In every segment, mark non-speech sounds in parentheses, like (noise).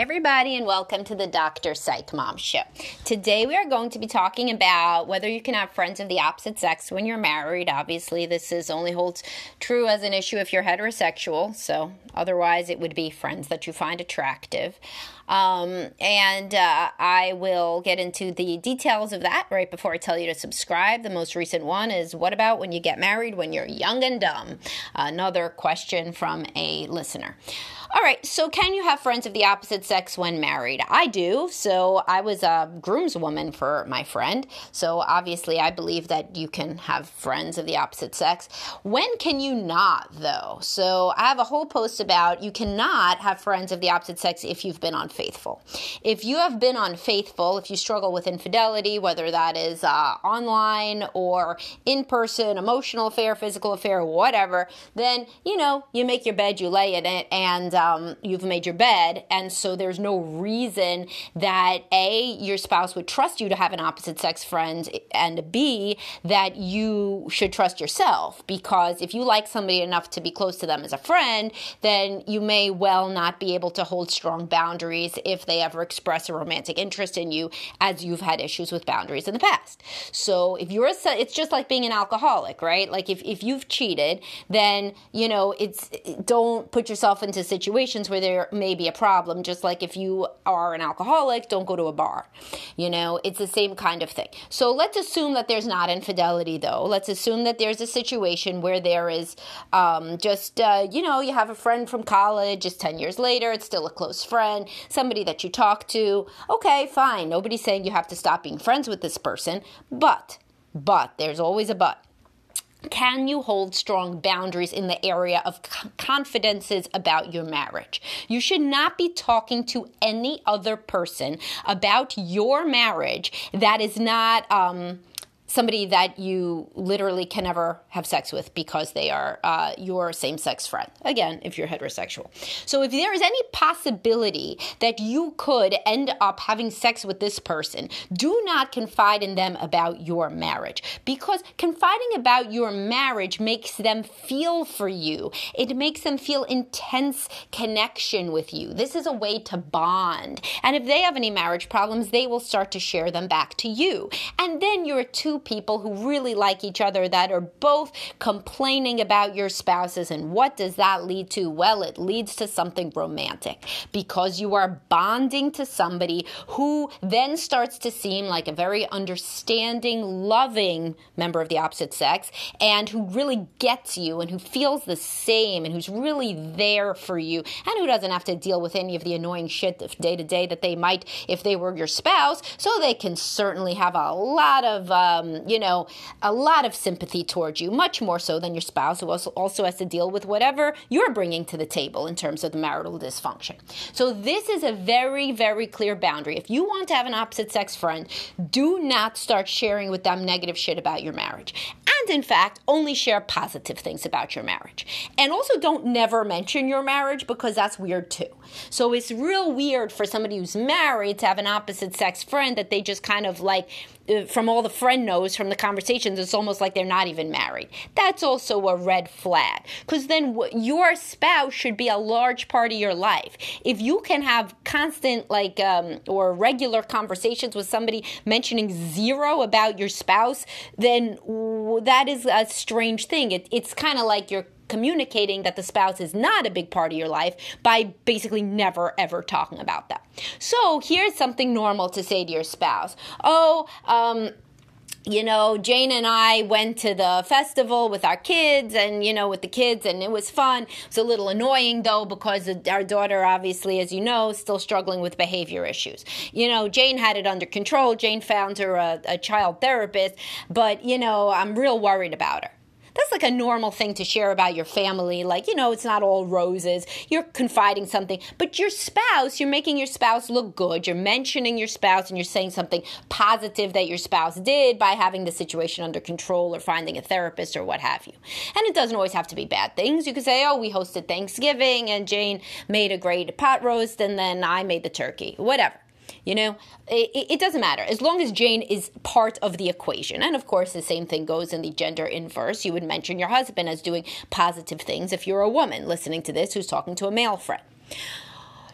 Everybody, and welcome to the Dr. Psych Mom Show. Today, we are going to be talking about whether you can have friends of the opposite sex when you're married. Obviously, this is only holds true as an issue if you're heterosexual, so otherwise, it would be friends that you find attractive. Um, and uh, I will get into the details of that right before I tell you to subscribe. The most recent one is What about when you get married when you're young and dumb? Another question from a listener. All right, so can you have friends of the opposite sex when married? I do. So I was a groomswoman for my friend. So obviously, I believe that you can have friends of the opposite sex. When can you not, though? So I have a whole post about you cannot have friends of the opposite sex if you've been unfaithful. If you have been unfaithful, if you struggle with infidelity, whether that is uh, online or in person, emotional affair, physical affair, whatever, then, you know, you make your bed, you lay in it, and um, you've made your bed, and so there's no reason that A, your spouse would trust you to have an opposite sex friend, and B, that you should trust yourself. Because if you like somebody enough to be close to them as a friend, then you may well not be able to hold strong boundaries if they ever express a romantic interest in you, as you've had issues with boundaries in the past. So if you're a, it's just like being an alcoholic, right? Like if, if you've cheated, then, you know, it's, don't put yourself into situations situations where there may be a problem, just like if you are an alcoholic, don't go to a bar. You know, it's the same kind of thing. So let's assume that there's not infidelity, though. Let's assume that there's a situation where there is um, just, uh, you know, you have a friend from college, just 10 years later, it's still a close friend, somebody that you talk to. Okay, fine. Nobody's saying you have to stop being friends with this person, but, but, there's always a but can you hold strong boundaries in the area of confidences about your marriage? You should not be talking to any other person about your marriage that is not um, somebody that you literally can never have sex with because they are uh, your same sex friend. Again, if you're heterosexual. So if there is any possibility that you could end up having sex with this person, do not confide in them about your marriage because confiding about your marriage makes them feel for you. It makes them feel intense connection with you. This is a way to bond. And if they have any marriage problems, they will start to share them back to you. And then you're two people who really like each other that are both complaining about your spouses. And what does that lead to? Well, it leads to something romantic because you are bonding to somebody who then starts to seem like a very understanding, loving member of the opposite sex and who really gets you and who feels the same and who's really there for you and who doesn't have to deal with any of the annoying shit day to day that they might if they were your spouse. So they can certainly have a lot of um, you know, a lot of sympathy towards you, much more so than your spouse, who also, also has to deal with whatever you're bringing to the table in terms of the marital dysfunction. So, this is a very, very clear boundary. If you want to have an opposite sex friend, do not start sharing with them negative shit about your marriage. And in fact, only share positive things about your marriage. And also, don't never mention your marriage because that's weird too. So, it's real weird for somebody who's married to have an opposite sex friend that they just kind of like from all the friend knows from the conversations, it's almost like they're not even married. That's also a red flag because then your spouse should be a large part of your life. If you can have constant, like, um, or regular conversations with somebody mentioning zero about your spouse, then that is a strange thing. It, it's kind of like you're communicating that the spouse is not a big part of your life by basically never ever talking about that. So here's something normal to say to your spouse. Oh, um, you know, Jane and I went to the festival with our kids and, you know, with the kids, and it was fun. It's a little annoying, though, because our daughter, obviously, as you know, is still struggling with behavior issues. You know, Jane had it under control. Jane found her a, a child therapist, but, you know, I'm real worried about her that's like a normal thing to share about your family. Like, you know, it's not all roses. You're confiding something, but your spouse, you're making your spouse look good. You're mentioning your spouse and you're saying something positive that your spouse did by having the situation under control or finding a therapist or what have you. And it doesn't always have to be bad things. You could say, oh, we hosted Thanksgiving and Jane made a great pot roast and then I made the turkey, whatever. You know, it, it, doesn't matter as long as Jane is part of the equation. And of course, the same thing goes in the gender inverse. You would mention your husband as doing positive things if you're a woman listening to this who's talking to a male friend.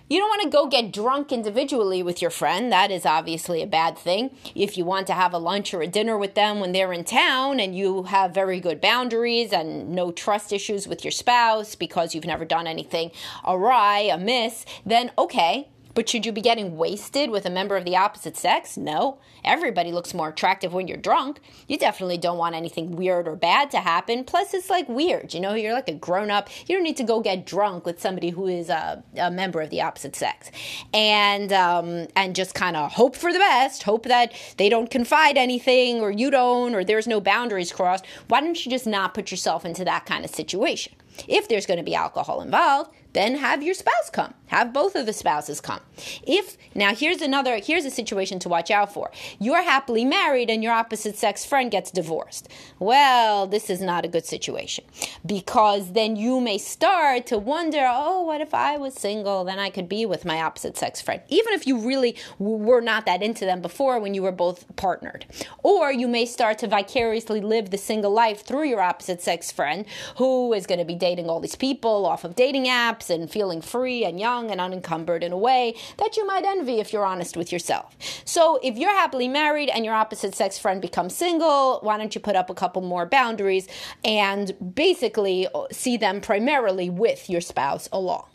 You don't want to go get drunk individually with your friend. That is obviously a bad thing. If you want to have a lunch or a dinner with them when they're in town and you have very good boundaries and no trust issues with your spouse because you've never done anything awry, amiss, then okay, but should you be getting wasted with a member of the opposite sex? No. Everybody looks more attractive when you're drunk. You definitely don't want anything weird or bad to happen. Plus, it's like weird. You know, you're like a grown up. You don't need to go get drunk with somebody who is a, a member of the opposite sex, and um, and just kind of hope for the best. Hope that they don't confide anything, or you don't, or there's no boundaries crossed. Why don't you just not put yourself into that kind of situation? If there's going to be alcohol involved, then have your spouse come. Have both of the spouses come. If now here's another here's a situation to watch out for. You're happily married and your opposite sex friend gets divorced. Well, this is not a good situation because then you may start to wonder, "Oh, what if I was single? Then I could be with my opposite sex friend." Even if you really were not that into them before when you were both partnered. Or you may start to vicariously live the single life through your opposite sex friend who is going to be dating all these people off of dating apps and feeling free and young and unencumbered in a way that you might envy if you're honest with yourself. So if you're happily married and your opposite sex friend becomes single, why don't you put up a couple more boundaries and basically see them primarily with your spouse along?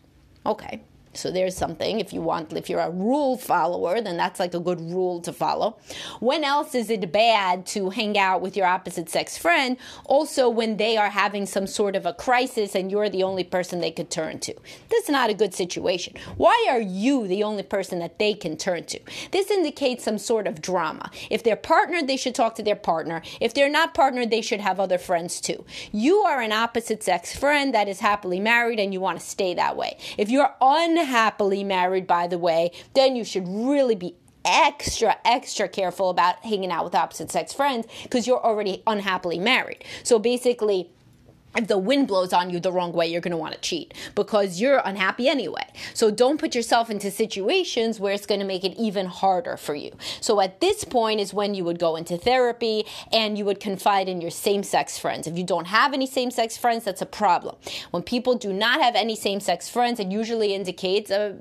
Okay. So there's something. If you want, if you're a rule follower, then that's like a good rule to follow. When else is it bad to hang out with your opposite sex friend? Also, when they are having some sort of a crisis and you're the only person they could turn to. This is not a good situation. Why are you the only person that they can turn to? This indicates some sort of drama. If they're partnered, they should talk to their partner. If they're not partnered, they should have other friends too. You are an opposite sex friend that is happily married and you want to stay that way. If you're un unhappily married, by the way, then you should really be extra, extra careful about hanging out with opposite sex friends because you're already unhappily married. So basically, if the wind blows on you the wrong way, you're going to want to cheat because you're unhappy anyway. So don't put yourself into situations where it's going to make it even harder for you. So at this point is when you would go into therapy and you would confide in your same sex friends. If you don't have any same sex friends, that's a problem. When people do not have any same sex friends, it usually indicates a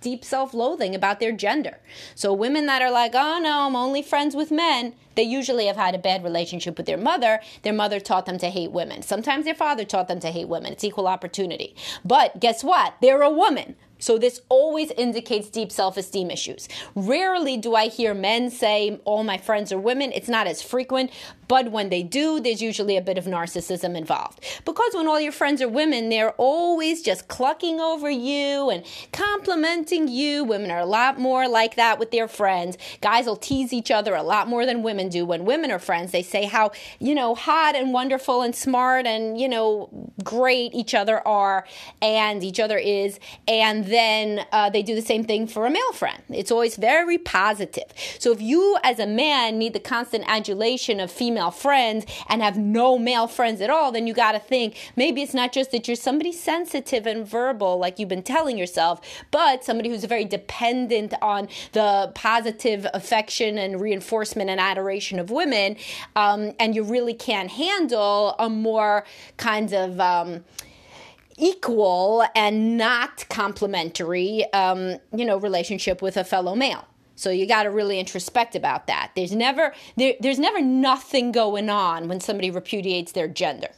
deep self loathing about their gender. So women that are like, oh no, I'm only friends with men, they usually have had a bad relationship with their mother. Their mother taught them to hate women. Sometimes their father taught them to hate women. It's equal opportunity. But guess what? They're a woman. So this always indicates deep self-esteem issues. Rarely do I hear men say all my friends are women. It's not as frequent, but when they do, there's usually a bit of narcissism involved. Because when all your friends are women, they're always just clucking over you and complimenting you. Women are a lot more like that with their friends. Guys will tease each other a lot more than women do. When women are friends, they say how, you know, hot and wonderful and smart and, you know, great each other are and each other is and then uh, they do the same thing for a male friend. It's always very positive. So if you, as a man, need the constant adulation of female friends and have no male friends at all, then you got to think maybe it's not just that you're somebody sensitive and verbal, like you've been telling yourself, but somebody who's very dependent on the positive affection and reinforcement and adoration of women, um, and you really can't handle a more kind of um, equal and not complementary, um, you know, relationship with a fellow male. So you got to really introspect about that. There's never there, there's never nothing going on when somebody repudiates their gender.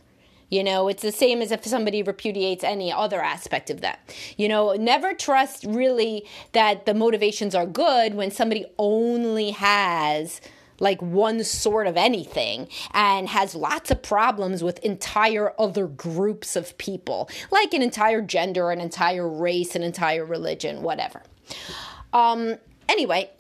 You know, it's the same as if somebody repudiates any other aspect of that. You know, never trust really that the motivations are good when somebody only has like one sort of anything and has lots of problems with entire other groups of people, like an entire gender, an entire race, an entire religion, whatever. Um, anyway,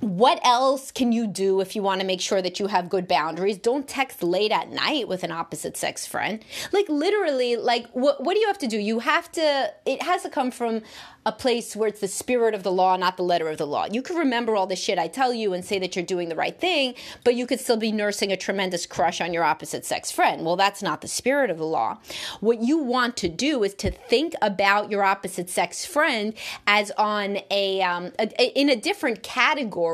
what else can you do if you want to make sure that you have good boundaries? Don't text late at night with an opposite sex friend. Like literally, like what what do you have to do? You have to it has to come from a place where it's the spirit of the law, not the letter of the law. You could remember all the shit I tell you and say that you're doing the right thing, but you could still be nursing a tremendous crush on your opposite sex friend. Well, that's not the spirit of the law. What you want to do is to think about your opposite sex friend as on a, um, a, in a different category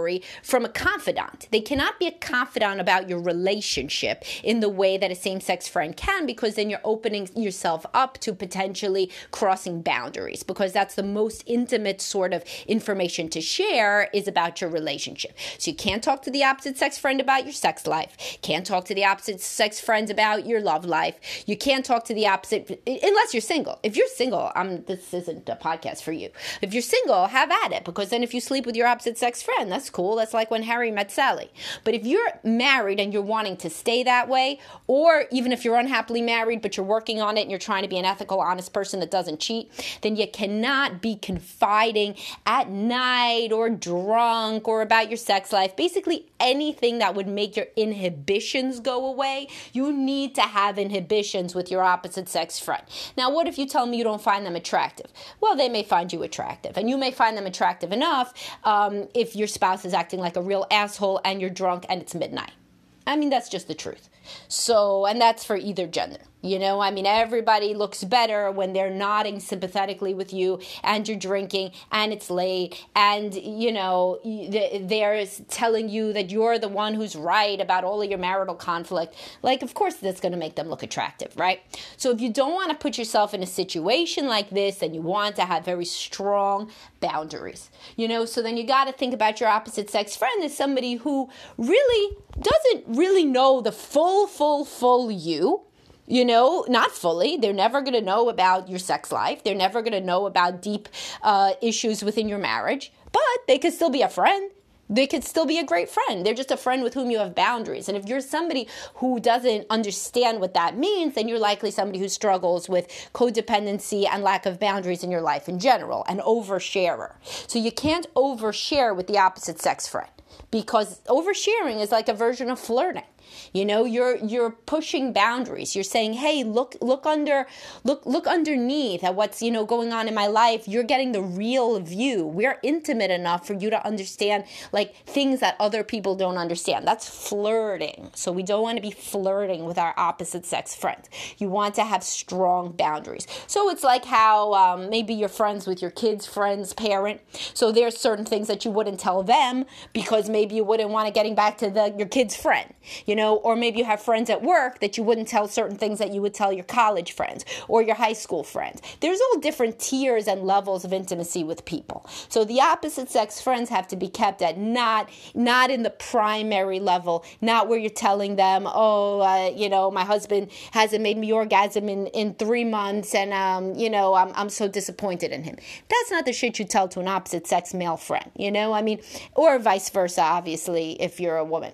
from a confidant. They cannot be a confidant about your relationship in the way that a same sex friend can, because then you're opening yourself up to potentially crossing boundaries, because that's the most intimate sort of information to share is about your relationship. So you can't talk to the opposite sex friend about your sex life, can't talk to the opposite sex friends about your love life. You can't talk to the opposite unless you're single. If you're single, um, this isn't a podcast for you. If you're single, have at it, because then if you sleep with your opposite sex friend, that's cool. That's like when Harry met Sally. But if you're married and you're wanting to stay that way, or even if you're unhappily married but you're working on it and you're trying to be an ethical, honest person that doesn't cheat, then you cannot be confiding at night or drunk or about your sex life. Basically, anything that would make your inhibitions go away, you need to have inhibitions with your opposite sex friend. Now, what if you tell me you don't find them attractive? Well, they may find you attractive, and you may find them attractive enough um, if your spouse is acting like a real asshole and you're drunk and it's midnight. I mean, that's just the truth. So, and that's for either gender. You know, I mean, everybody looks better when they're nodding sympathetically with you and you're drinking and it's late and, you know, they're telling you that you're the one who's right about all of your marital conflict. Like, of course, that's going to make them look attractive, right? So, if you don't want to put yourself in a situation like this, and you want to have very strong boundaries, you know, so then you got to think about your opposite sex friend as somebody who really doesn't really know the full, full, full full you you know, not fully. They're never going to know about your sex life. They're never going to know about deep uh, issues within your marriage, but they could still be a friend. They could still be a great friend. They're just a friend with whom you have boundaries. And if you're somebody who doesn't understand what that means, then you're likely somebody who struggles with codependency and lack of boundaries in your life in general, an oversharer. So you can't overshare with the opposite sex friend because oversharing is like a version of flirting. You know, you're you're pushing boundaries. You're saying, "Hey, look look under look look underneath at what's, you know, going on in my life. You're getting the real view. We're intimate enough for you to understand like things that other people don't understand." That's flirting. So we don't want to be flirting with our opposite sex friends. You want to have strong boundaries. So it's like how um, maybe you're friends with your kid's friend's parent. So there's certain things that you wouldn't tell them because maybe you wouldn't want to getting back to the your kid's friend. You know, know, or maybe you have friends at work that you wouldn't tell certain things that you would tell your college friends or your high school friends. There's all different tiers and levels of intimacy with people. So the opposite sex friends have to be kept at not not in the primary level, not where you're telling them, oh, uh, you know, my husband hasn't made me orgasm in, in three months and, um, you know, I'm, I'm so disappointed in him. That's not the shit you tell to an opposite sex male friend, you know? I mean, or vice versa, obviously, if you're a woman.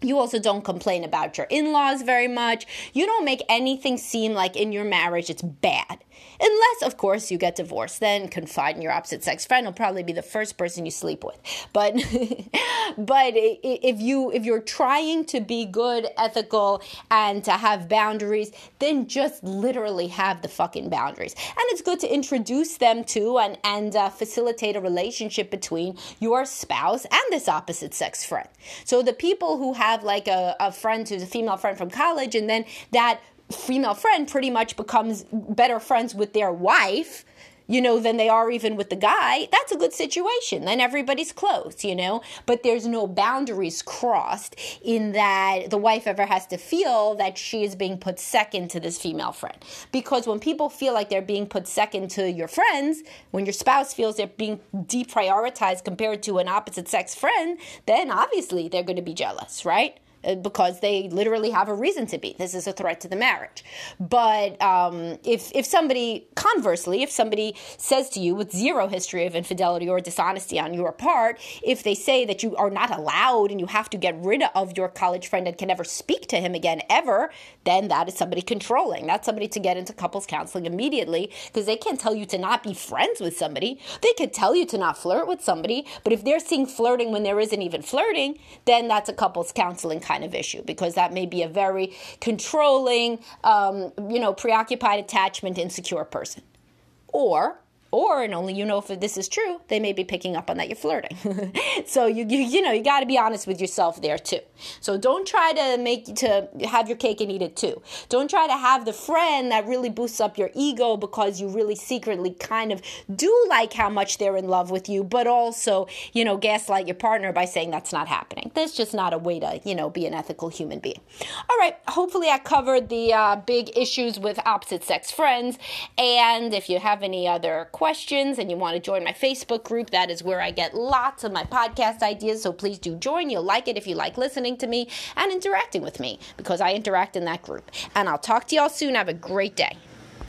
You also don't complain about your in laws very much. You don't make anything seem like in your marriage it's bad. Unless, of course, you get divorced, then confide in your opposite sex friend will probably be the first person you sleep with. But, (laughs) but if you if you're trying to be good, ethical, and to have boundaries, then just literally have the fucking boundaries. And it's good to introduce them to and and uh, facilitate a relationship between your spouse and this opposite sex friend. So the people who have like a, a friend who's a female friend from college, and then that female friend pretty much becomes better friends with their wife you know, than they are even with the guy, that's a good situation. Then everybody's close, you know, but there's no boundaries crossed in that the wife ever has to feel that she is being put second to this female friend. Because when people feel like they're being put second to your friends, when your spouse feels they're being deprioritized compared to an opposite sex friend, then obviously they're going to be jealous, right? Uh, because they literally have a reason to be. This is a threat to the marriage. But um, if if somebody conversely, if somebody says to you with zero history of infidelity or dishonesty on your part, if they say that you are not allowed and you have to get rid of your college friend and can never speak to him again ever, then that is somebody controlling. That's somebody to get into couples counseling immediately because they can't tell you to not be friends with somebody. They could tell you to not flirt with somebody, but if they're seeing flirting when there isn't even flirting, then that's a couples counseling kind of issue because that may be a very controlling, um, you know, preoccupied, attachment, insecure person. Or or and only you know if this is true they may be picking up on that you're flirting. (laughs) So you, you you know you got to be honest with yourself there too. So don't try to make to have your cake and eat it too. Don't try to have the friend that really boosts up your ego because you really secretly kind of do like how much they're in love with you but also you know gaslight your partner by saying that's not happening. That's just not a way to you know be an ethical human being. All right hopefully i covered the uh, big issues with opposite sex friends. And if you have any other questions and you want to join my Facebook group, that is where I get lots of my podcast ideas. So please do join. You'll like it if you like listening to me and interacting with me because I interact in that group. And I'll talk to y'all soon. Have a great day.